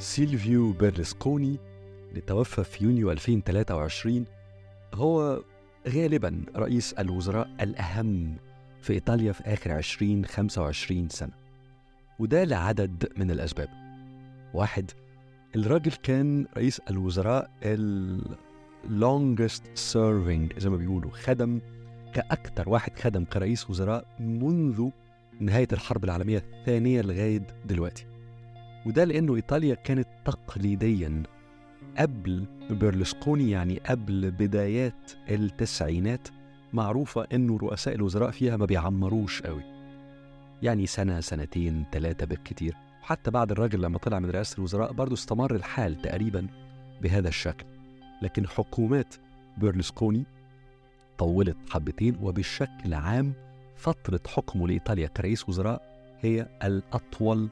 سيلفيو بيرلسكوني اللي توفى في يونيو 2023 هو غالبا رئيس الوزراء الأهم في إيطاليا في آخر 20 25 سنة وده لعدد من الأسباب. واحد الراجل كان رئيس الوزراء ال longest serving زي ما بيقولوا خدم كأكثر واحد خدم كرئيس وزراء منذ نهاية الحرب العالمية الثانية لغاية دلوقتي. وده لأنه إيطاليا كانت تقليديا. قبل بيرلسكوني يعني قبل بدايات التسعينات معروفة إنه رؤساء الوزراء فيها ما بيعمروش قوي. يعني سنة سنتين ثلاثة بالكتير. وحتى بعد الراجل لما طلع من رئاسة الوزراء برضه استمر الحال تقريبا بهذا الشكل. لكن حكومات بيرلسكوني طولت حبتين وبشكل عام فترة حكمه لإيطاليا كرئيس وزراء هي الأطول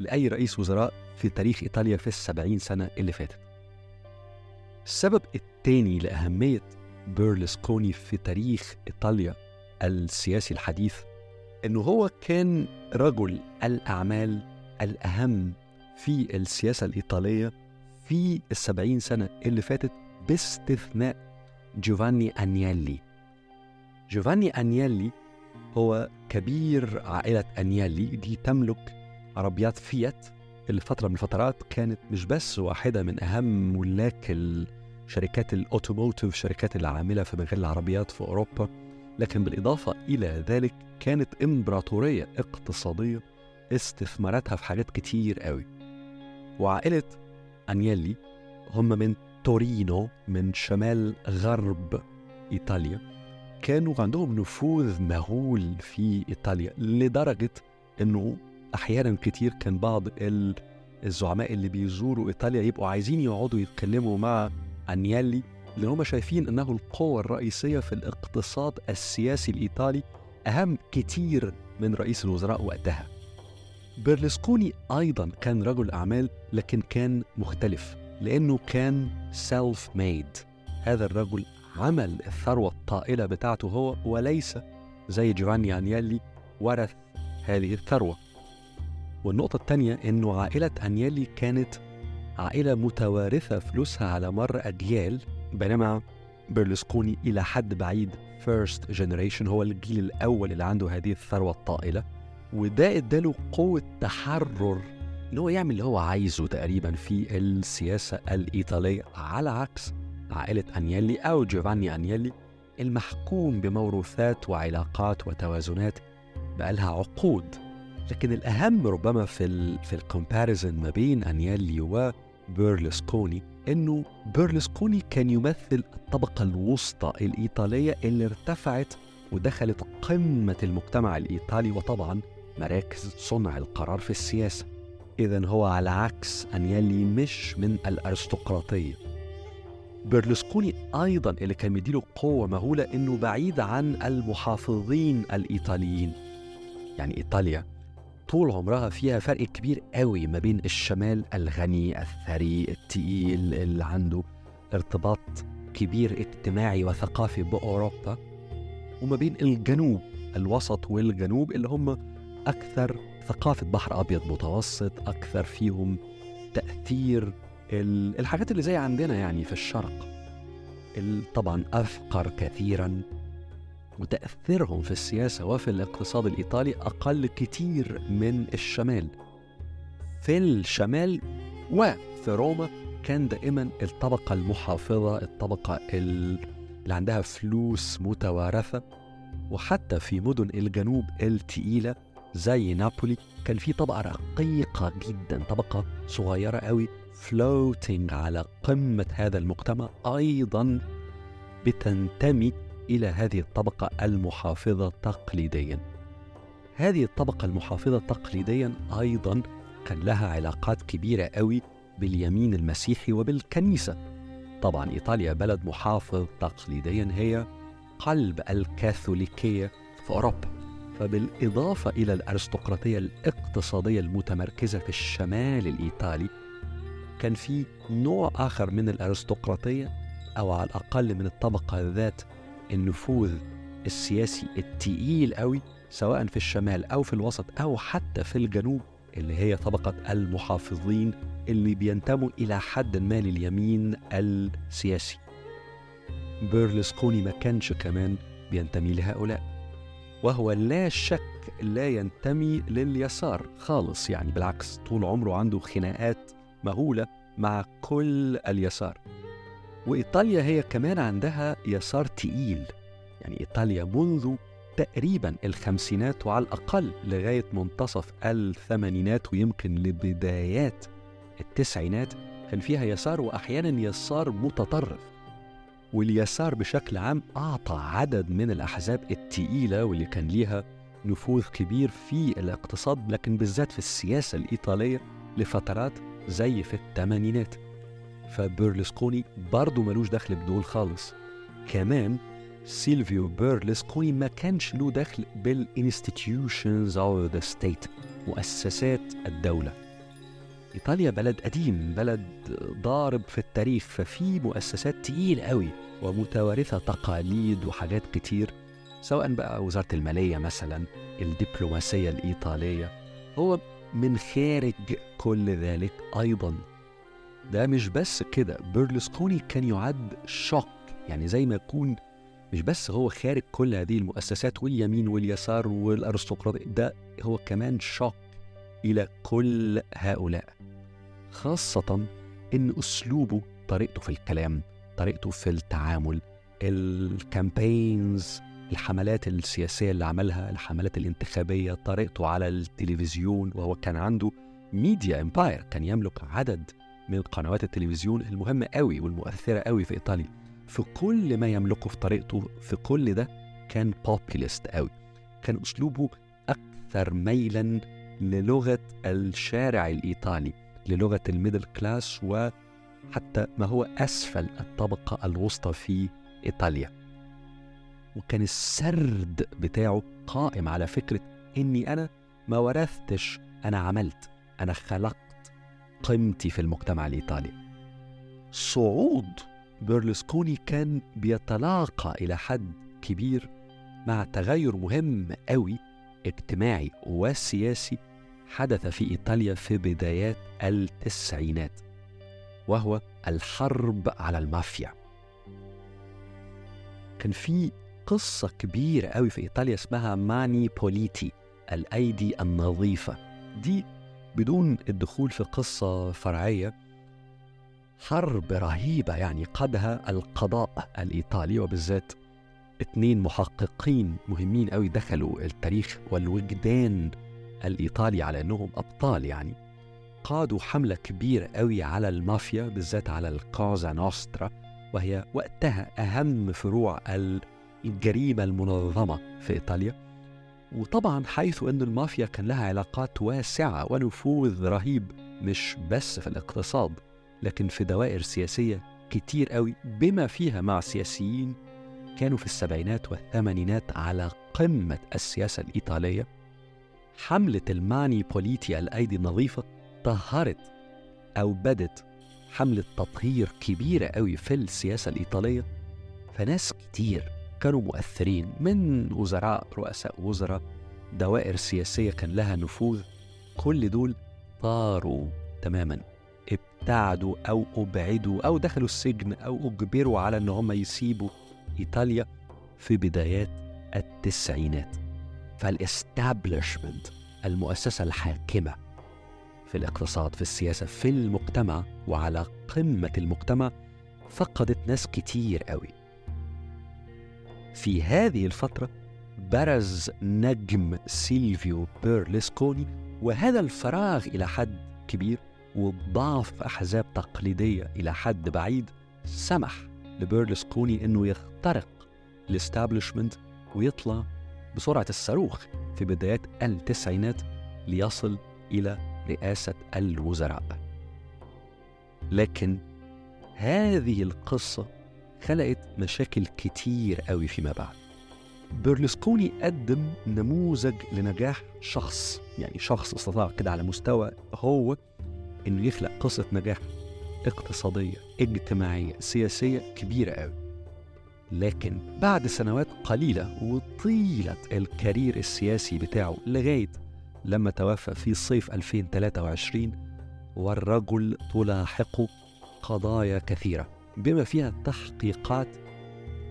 لأي رئيس وزراء في تاريخ إيطاليا في السبعين سنة اللي فاتت. السبب الثاني لأهمية بيرلسكوني في تاريخ إيطاليا السياسي الحديث إنه هو كان رجل الأعمال الأهم في السياسة الإيطالية في السبعين سنة اللي فاتت باستثناء جوفاني أنيالي. جوفاني أنيالي هو كبير عائلة أنيالي دي تملك عربيات فيات اللي فترة من الفترات كانت مش بس واحدة من أهم ملاك شركات الأوتوموتيف شركات العاملة في مجال العربيات في أوروبا لكن بالإضافة إلى ذلك كانت إمبراطورية اقتصادية استثماراتها في حاجات كتير قوي. وعائلة أنيلي هم من تورينو من شمال غرب إيطاليا كانوا عندهم نفوذ مهول في إيطاليا لدرجة أنه أحيانا كتير كان بعض الزعماء اللي بيزوروا إيطاليا يبقوا عايزين يقعدوا يتكلموا مع أنيالي لأن هم شايفين أنه القوة الرئيسية في الاقتصاد السياسي الإيطالي أهم كتير من رئيس الوزراء وقتها. بيرلسكوني أيضا كان رجل أعمال لكن كان مختلف لأنه كان self-made هذا الرجل عمل الثروة الطائلة بتاعته هو وليس زي جوفاني أنيلي ورث هذه الثروة. والنقطة الثانية إنه عائلة أنيلي كانت عائلة متوارثة فلوسها على مر أجيال بينما بيرلسكوني إلى حد بعيد first generation هو الجيل الأول اللي عنده هذه الثروة الطائلة وده إداله قوة تحرر إن هو يعمل اللي هو عايزه تقريبا في السياسة الإيطالية على عكس عائلة أنيلي أو جوفاني أنيلي المحكوم بموروثات وعلاقات وتوازنات بقالها عقود. لكن الأهم ربما في ال في ال comparison ما بين أنيلي وبيرلسكوني إنه بيرلسكوني كان يمثل الطبقة الوسطى الإيطالية اللي ارتفعت ودخلت قمة المجتمع الإيطالي وطبعا مراكز صنع القرار في السياسة. إذا هو على عكس أنيلي مش من الأرستقراطية. بيرلسكوني أيضا اللي كان مديله قوة مهولة إنه بعيد عن المحافظين الإيطاليين. يعني إيطاليا طول عمرها فيها فرق كبير قوي ما بين الشمال الغني الثري التقيل اللي عنده ارتباط كبير اجتماعي وثقافي بأوروبا وما بين الجنوب الوسط والجنوب اللي هم أكثر ثقافة بحر أبيض متوسط أكثر فيهم تأثير الحاجات اللي زي عندنا يعني في الشرق. طبعا أفقر كثيرا. وتأثيرهم في السياسة وفي الاقتصاد الإيطالي أقل كتير من الشمال. في الشمال وفي روما كان دائما الطبقة المحافظة الطبقة اللي عندها فلوس متوارثة. وحتى في مدن الجنوب التقيلة زي نابولي كان في طبقة رقيقة جدا طبقة صغيرة قوي فلوتينج على قمة هذا المجتمع أيضا بتنتمي إلى هذه الطبقة المحافظة تقليديا. هذه الطبقة المحافظة تقليديا أيضا كان لها علاقات كبيرة قوي باليمين المسيحي وبالكنيسة. طبعا إيطاليا بلد محافظ تقليديا هي قلب الكاثوليكية في أوروبا. فبالإضافة إلى الأرستقراطية الاقتصادية المتمركزة في الشمال الإيطالي كان في نوع آخر من الأرستقراطية أو على الأقل من الطبقة ذات النفوذ السياسي التقيل قوي سواء في الشمال أو في الوسط أو حتى في الجنوب اللي هي طبقة المحافظين اللي بينتموا إلى حد ما لليمين السياسي. بيرلسكوني ما كانش كمان بينتمي لهؤلاء وهو لا شك لا ينتمي لليسار خالص يعني بالعكس طول عمره عنده خناقات مهولة مع كل اليسار. وإيطاليا هي كمان عندها يسار تقيل يعني إيطاليا منذ تقريبا الخمسينات وعلى الأقل لغاية منتصف الثمانينات ويمكن لبدايات التسعينات كان فيها يسار وأحيانا يسار متطرف. واليسار بشكل عام أعطى عدد من الأحزاب التقيلة واللي كان ليها نفوذ كبير في الاقتصاد لكن بالذات في السياسة الإيطالية لفترات زي في الثمانينات. فبيرلسكوني برضه ملوش دخل بدول خالص. كمان سيلفيو بيرلسكوني ما كانش له دخل بال institutions of the state مؤسسات الدولة. إيطاليا بلد قديم بلد ضارب في التاريخ ففي مؤسسات تقيل قوي ومتوارثة تقاليد وحاجات كتير سواء بقى وزارة المالية مثلا الدبلوماسية الإيطالية. هو من خارج كل ذلك أيضا. ده مش بس كده. بيرلسكوني كان يعد شوك يعني زي ما يكون مش بس هو خارج كل هذه المؤسسات واليمين واليسار والأرستقراطية ده هو كمان شوك إلى كل هؤلاء خاصة إن أسلوبه طريقته في الكلام طريقته في التعامل ال campaigns الحملات السياسية اللي عملها الحملات الانتخابية طريقته على التلفزيون وهو كان عنده media empire كان يملك عدد من قنوات التلفزيون المهمة قوي والمؤثرة قوي في إيطاليا. في كل ما يملكه في طريقته في كل ده كان populist قوي. كان أسلوبه أكثر ميلا للغة الشارع الإيطالي للغة ال middle class وحتى ما هو أسفل الطبقة الوسطى في إيطاليا. وكان السرد بتاعه قائم على فكرة إني أنا ما ورثتش أنا عملت أنا خلقت قيمتي في المجتمع الإيطالي. صعود بيرلسكوني كان بيتلاقى إلى حد كبير مع تغير مهم قوي اجتماعي وسياسي حدث في إيطاليا في بدايات التسعينات وهو الحرب على المافيا. كان في قصة كبيرة قوي في إيطاليا اسمها ماني بوليتي الأيدي النظيفة. دي بدون الدخول في قصة فرعية حرب رهيبة يعني قادها القضاء الإيطالي وبالذات اثنين محققين مهمين قوي دخلوا التاريخ والوجدان الإيطالي على أنهم أبطال يعني. قادوا حملة كبيرة قوي على المافيا بالذات على الكوزا نوسترا وهي وقتها أهم فروع الجريمة المنظمة في إيطاليا. وطبعا حيث أن المافيا كان لها علاقات واسعة ونفوذ رهيب مش بس في الاقتصاد لكن في دوائر سياسية كتير قوي بما فيها مع سياسيين كانوا في السبعينات والثمانينات على قمة السياسة الإيطالية. حملة الماني بوليتي الأيدي النظيفة طهرت أو بدت حملة تطهير كبيرة قوي في السياسة الإيطالية. فناس كتير كانوا مؤثرين من وزراء رؤساء وزراء دوائر سياسية كان لها نفوذ كل دول طاروا تماما ابتعدوا أو أبعدوا أو دخلوا السجن أو أجبروا على أن هم يسيبوا إيطاليا في بدايات التسعينات. فال establishment المؤسسة الحاكمة في الاقتصاد في السياسة في المجتمع وعلى قمة المجتمع فقدت ناس كتير قوي. في هذه الفترة برز نجم سيلفيو بيرلسكوني وهذا الفراغ إلى حد كبير وضعف أحزاب تقليدية إلى حد بعيد سمح لبيرلسكوني أنه يخترق ال establishment ويطلع بسرعة الصاروخ في بدايات التسعينات ليصل إلى رئاسة الوزراء. لكن هذه القصة خلقت مشاكل كتير قوي فيما بعد. بيرلسكوني قدم نموذج لنجاح شخص يعني شخص استطاع كده على مستوى هو إنه يخلق قصة نجاح اقتصادية اجتماعية سياسية كبيرة قوي. لكن بعد سنوات قليلة وطيلة الكارير السياسي بتاعه لغاية لما توفى في صيف 2023 والرجل تلاحقه قضايا كثيرة. بما فيها تحقيقات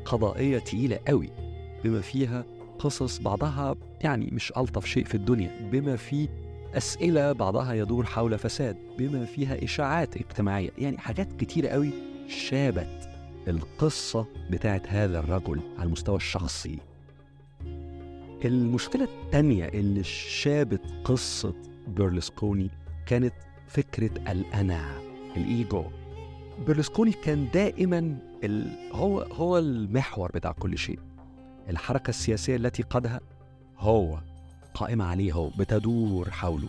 قضائية تقيلة قوي بما فيها قصص بعضها يعني مش ألطف شيء في الدنيا بما فيه أسئلة بعضها يدور حول فساد بما فيها إشاعات اجتماعية يعني حاجات كتيرة قوي شابت القصة بتاعت هذا الرجل على المستوى الشخصي. المشكلة التانية اللي شابت قصة بيرلسكوني كانت فكرة الأنا الإيجو. بيرلسكوني كان دائما ال... هو هو المحور بتاع كل شيء. الحركة السياسية التي قادها هو قائمة عليه هو بتدور حوله.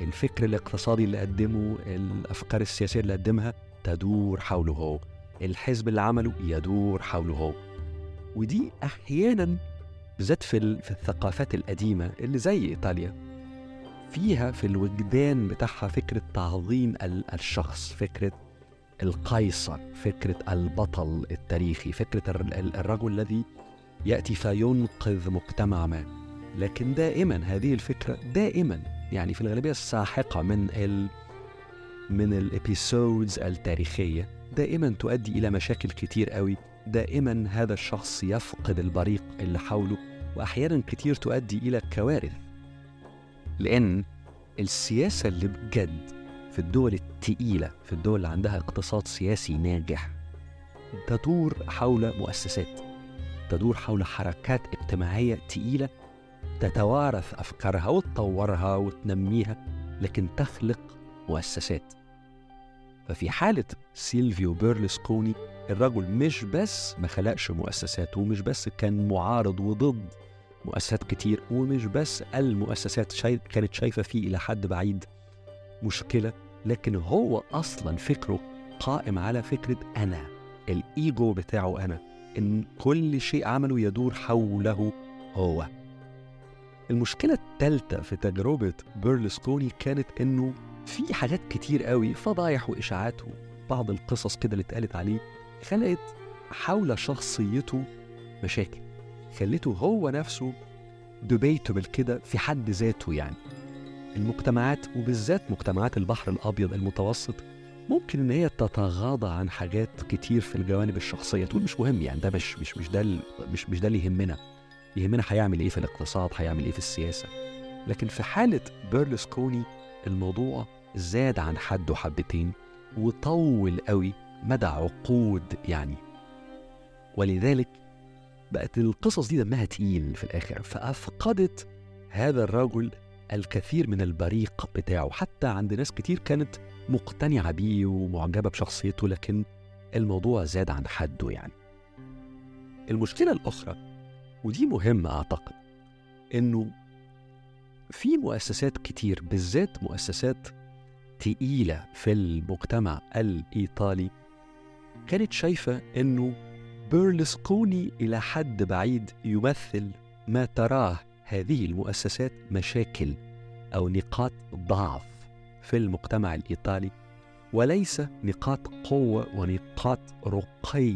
الفكر الاقتصادي اللي قدمه الأفكار السياسية اللي قدمها تدور حوله هو. الحزب اللي عمله يدور حوله هو. ودي أحيانا بالذات في, في الثقافات القديمة اللي زي إيطاليا فيها في الوجدان بتاعها فكرة تعظيم الشخص فكرة القيصر فكرة البطل التاريخي فكرة الرجل الذي يأتي فينقذ مجتمع ما. لكن دائما هذه الفكرة دائما يعني في الغالبية الساحقة من ال من الابيسودز التاريخية دائما تؤدي إلى مشاكل كتير قوي دائما هذا الشخص يفقد البريق اللي حوله وأحيانا كتير تؤدي إلى كوارث. لأن السياسة اللي بجد في الدول التقيلة في الدول اللي عندها اقتصاد سياسي ناجح تدور حول مؤسسات تدور حول حركات اجتماعية تقيلة تتوارث أفكارها وتطورها وتنميها لكن تخلق مؤسسات. ففي حالة سيلفيو بيرلسكوني الرجل مش بس ما خلقش مؤسسات ومش بس كان معارض وضد مؤسسات كتير ومش بس المؤسسات شاي كانت شايفة فيه إلى حد بعيد مشكلة لكن هو أصلا فكره قائم على فكرة أنا الإيجو بتاعه أنا إن كل شيء عمله يدور حوله هو. المشكلة الثالثة في تجربة بيرلسكوني كانت إنه في حاجات كتير قوي فضايح وإشاعات وبعض القصص كده اللي اتقالت عليه خلقت حول شخصيته مشاكل خلته هو نفسه debatable كده في حد ذاته يعني. المجتمعات وبالذات مجتمعات البحر الأبيض المتوسط ممكن إن هي تتغاضى عن حاجات كتير في الجوانب الشخصية. تقول مش مهم يعني ده مش مش مش ده مش مش ده اللي يهمنا. يهمنا هيعمل إيه في الاقتصاد هيعمل إيه في السياسة. لكن في حالة بيرلسكوني الموضوع زاد عن حده حبتين وطول قوي مدى عقود يعني. ولذلك بقت القصص دي دمها تقيل في الآخر. فأفقدت هذا الرجل الكثير من البريق بتاعه. حتى عند ناس كتير كانت مقتنعة بيه ومعجبة بشخصيته لكن الموضوع زاد عن حده يعني. المشكلة الأخرى ودي مهمة أعتقد إنه في مؤسسات كتير بالذات مؤسسات تقيلة في المجتمع الإيطالي كانت شايفة إنه بيرلسكوني إلى حد بعيد يمثل ما تراه هذه المؤسسات مشاكل أو نقاط ضعف في المجتمع الإيطالي وليس نقاط قوة ونقاط رقي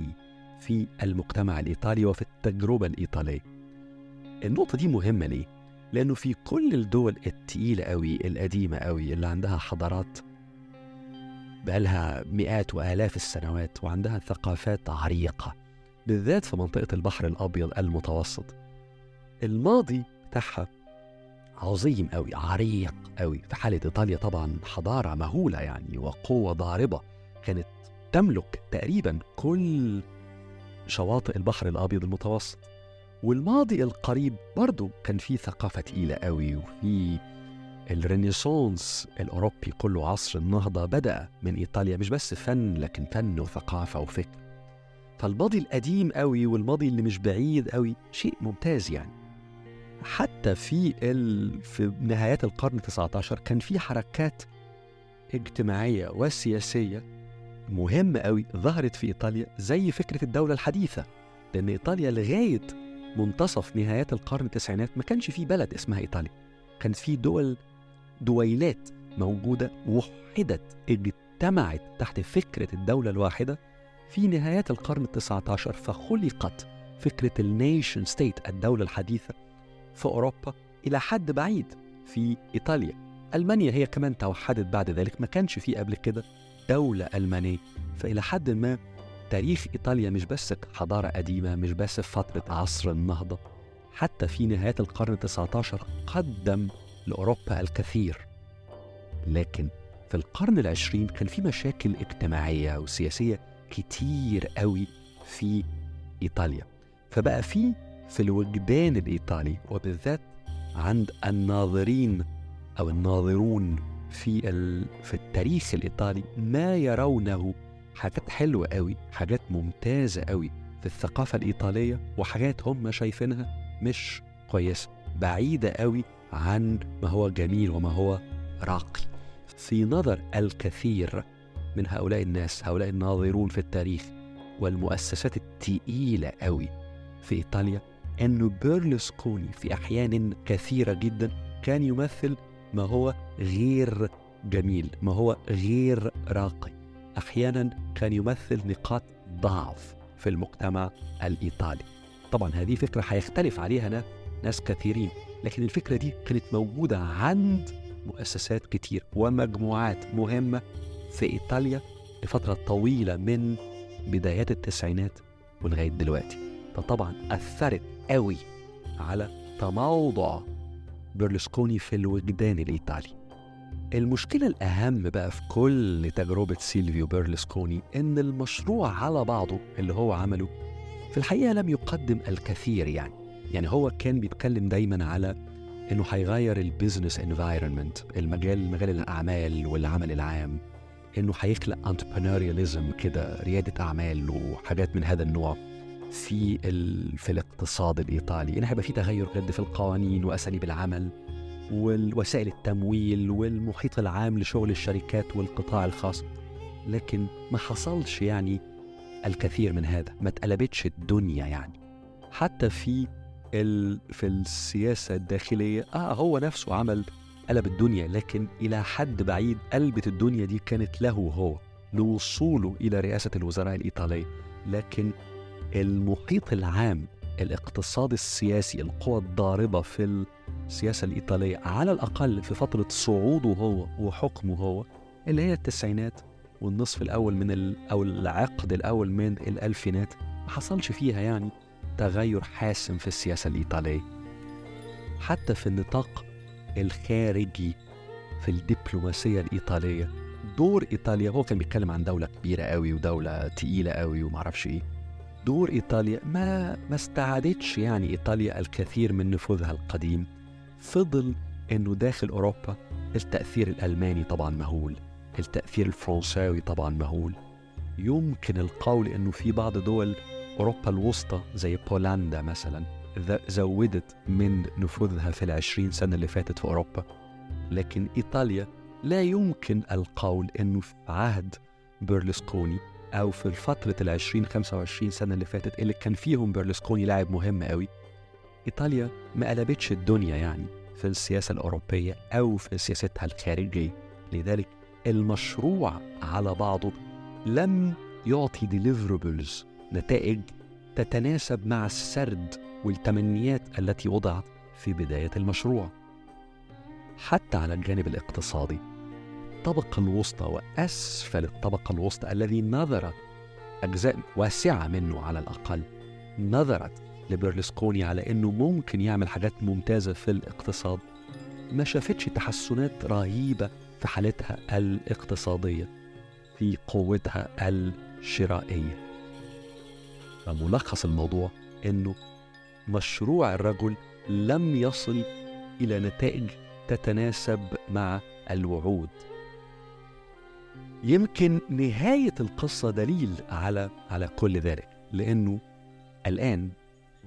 في المجتمع الإيطالي وفي التجربة الإيطالية النقطة دي مهمة ليه؟ لأنه في كل الدول التقيلة أوي القديمة أوي اللي عندها حضارات بقالها مئات وآلاف السنوات وعندها ثقافات عريقة بالذات في منطقة البحر الأبيض المتوسط الماضي بتاعها عظيم أوي عريق أوي. في حالة إيطاليا طبعا حضارة مهولة يعني وقوة ضاربة. كانت تملك تقريبا كل شواطئ البحر الأبيض المتوسط. والماضي القريب برضه كان فيه ثقافة تقيلة قوي وفي الرينيسانس الأوروبي كله عصر النهضة بدأ من إيطاليا مش بس فن لكن فن وثقافة وفكر. فالماضي القديم قوي والماضي اللي مش بعيد قوي شيء ممتاز يعني. حتى في ال... في نهايات القرن 19 كان في حركات اجتماعية وسياسية مهمة قوي ظهرت في إيطاليا زي فكرة الدولة الحديثة لأن إيطاليا لغاية منتصف نهايات القرن التسعينات ما كانش في بلد اسمها إيطاليا كانت في دول دويلات موجودة وحدت اجتمعت تحت فكرة الدولة الواحدة في نهايات القرن التسعة عشر فخلقت فكرة ال nation state الدولة الحديثة. في أوروبا إلى حد بعيد. في إيطاليا. ألمانيا هي كمان توحدت بعد ذلك ما كانش في قبل كده دولة ألمانية. فإلى حد ما تاريخ إيطاليا مش بس حضارة قديمة مش بس في فترة عصر النهضة. حتى في نهاية القرن ال19 قدم لأوروبا الكثير. لكن في القرن العشرين كان في مشاكل اجتماعية وسياسية كتير قوي في إيطاليا. فبقى في في الوجدان الإيطالي وبالذات عند الناظرين أو الناظرون في في التاريخ الإيطالي ما يرونه حاجات حلوة قوي حاجات ممتازة قوي في الثقافة الإيطالية وحاجات هم شايفينها مش كويسة بعيدة قوي عن ما هو جميل وما هو راقي. في نظر الكثير من هؤلاء الناس هؤلاء الناظرون في التاريخ والمؤسسات التقيلة قوي في إيطاليا أن بيرلسكوني في أحيان كثيرة جدا كان يمثل ما هو غير جميل ما هو غير راقي. أحيانا كان يمثل نقاط ضعف في المجتمع الإيطالي. طبعا هذه فكرة هيختلف عليها ناس كثيرين لكن الفكرة دي كانت موجودة عند مؤسسات كتير ومجموعات مهمة في إيطاليا لفترة طويلة من بدايات التسعينات ولغاية دلوقتي. فطبعا أثرت قوي على تموضع بيرلسكوني في الوجدان الإيطالي. المشكلة الأهم بقى في كل تجربة سيلفيو بيرلسكوني إن المشروع على بعضه اللي هو عمله في الحقيقة لم يقدم الكثير يعني. يعني هو كان بيتكلم دايما على إنه هيغير ال business environment المجال مجال الأعمال والعمل العام إنه هيخلق entrepreneurialism كده ريادة أعمال وحاجات من هذا النوع. في ال... في الاقتصاد الإيطالي. ان هيبقى في تغير جد في القوانين واساليب العمل والوسائل التمويل والمحيط العام لشغل الشركات والقطاع الخاص. لكن ما حصلش يعني الكثير من هذا ما اتقلبتش الدنيا يعني. حتى في ال... في السياسة الداخلية آه هو نفسه عمل قلب الدنيا لكن إلى حد بعيد قلبة الدنيا دي كانت له هو لوصوله إلى رئاسة الوزراء الإيطالية. لكن المحيط العام الاقتصاد السياسي القوى الضاربة في السياسة الإيطالية على الأقل في فترة صعوده هو وحكمه هو اللي هي التسعينات والنصف الأول من أو العقد الأول من الألفينات. ما حصلش فيها يعني تغير حاسم في السياسة الإيطالية. حتى في النطاق الخارجي في الدبلوماسية الإيطالية دور إيطاليا هو كان بيتكلم عن دولة كبيرة قوي ودولة تقيلة قوي ومعرفش إيه. دور إيطاليا. ما ما استعادتش يعني إيطاليا الكثير من نفوذها القديم. فضل إنه داخل أوروبا التأثير الألماني طبعا مهول التأثير الفرنساوي طبعا مهول. يمكن القول إنه في بعض دول أوروبا الوسطى زي بولندا مثلا زودت من نفوذها في العشرين سنة اللي فاتت في أوروبا. لكن إيطاليا لا يمكن القول أنه في عهد بيرلسكوني أو في فترة العشرين خمسة وعشرين سنة اللي فاتت اللي كان فيهم بيرلسكوني لاعب مهم قوي. إيطاليا ما قلبتش الدنيا يعني في السياسة الأوروبية أو في سياستها الخارجية. لذلك المشروع على بعضه لم يعطي ديليفربلز نتائج تتناسب مع السرد والتمنيات التي وضعت في بداية المشروع. حتى على الجانب الاقتصادي الطبقة الوسطى وأسفل الطبقة الوسطى الذي نظر أجزاء واسعة منه على الأقل نظرت لبرلسكوني على أنه ممكن يعمل حاجات ممتازة في الاقتصاد. ما شافتش تحسنات رهيبة في حالتها الاقتصادية في قوتها الشرائية. فملخص الموضوع أنه مشروع الرجل لم يصل إلى نتائج تتناسب مع الوعود. يمكن نهاية القصة دليل على على كل ذلك لأنه الآن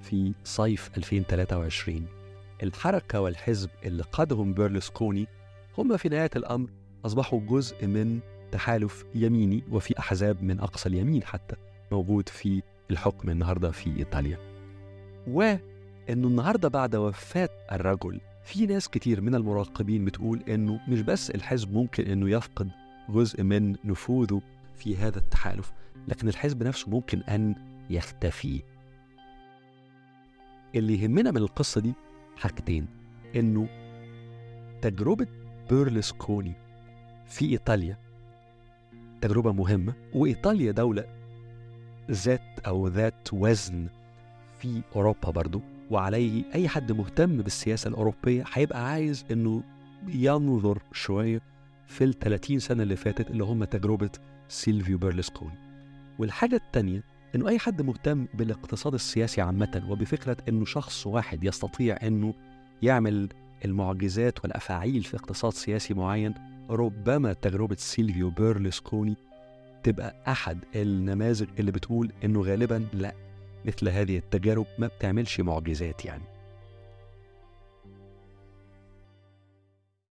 في صيف 2023 الحركة والحزب اللي قادهم بيرلسكوني هم في نهاية الأمر أصبحوا جزء من تحالف يميني وفي أحزاب من أقصى اليمين حتى موجود في الحكم النهارده في إيطاليا. وإنه النهارده بعد وفاة الرجل في ناس كتير من المراقبين بتقول إنه مش بس الحزب ممكن إنه يفقد جزء من نفوذه في هذا التحالف لكن الحزب نفسه ممكن أن يختفي. اللي يهمنا من القصة دي حاجتين إنه تجربة بيرلسكوني في إيطاليا تجربة مهمة وإيطاليا دولة ذات أو ذات وزن في أوروبا برضو وعليه أي حد مهتم بالسياسة الأوروبية هيبقى عايز إنه ينظر شوية في ال 30 سنة اللي فاتت اللي هم تجربة سيلفيو بيرلسكوني. والحاجة التانية إنه أي حد مهتم بالاقتصاد السياسي عامة وبفكرة إنه شخص واحد يستطيع إنه يعمل المعجزات والأفاعيل في اقتصاد سياسي معين ربما تجربة سيلفيو بيرلسكوني تبقى أحد النماذج اللي بتقول إنه غالبا لا مثل هذه التجارب ما بتعملش معجزات يعني.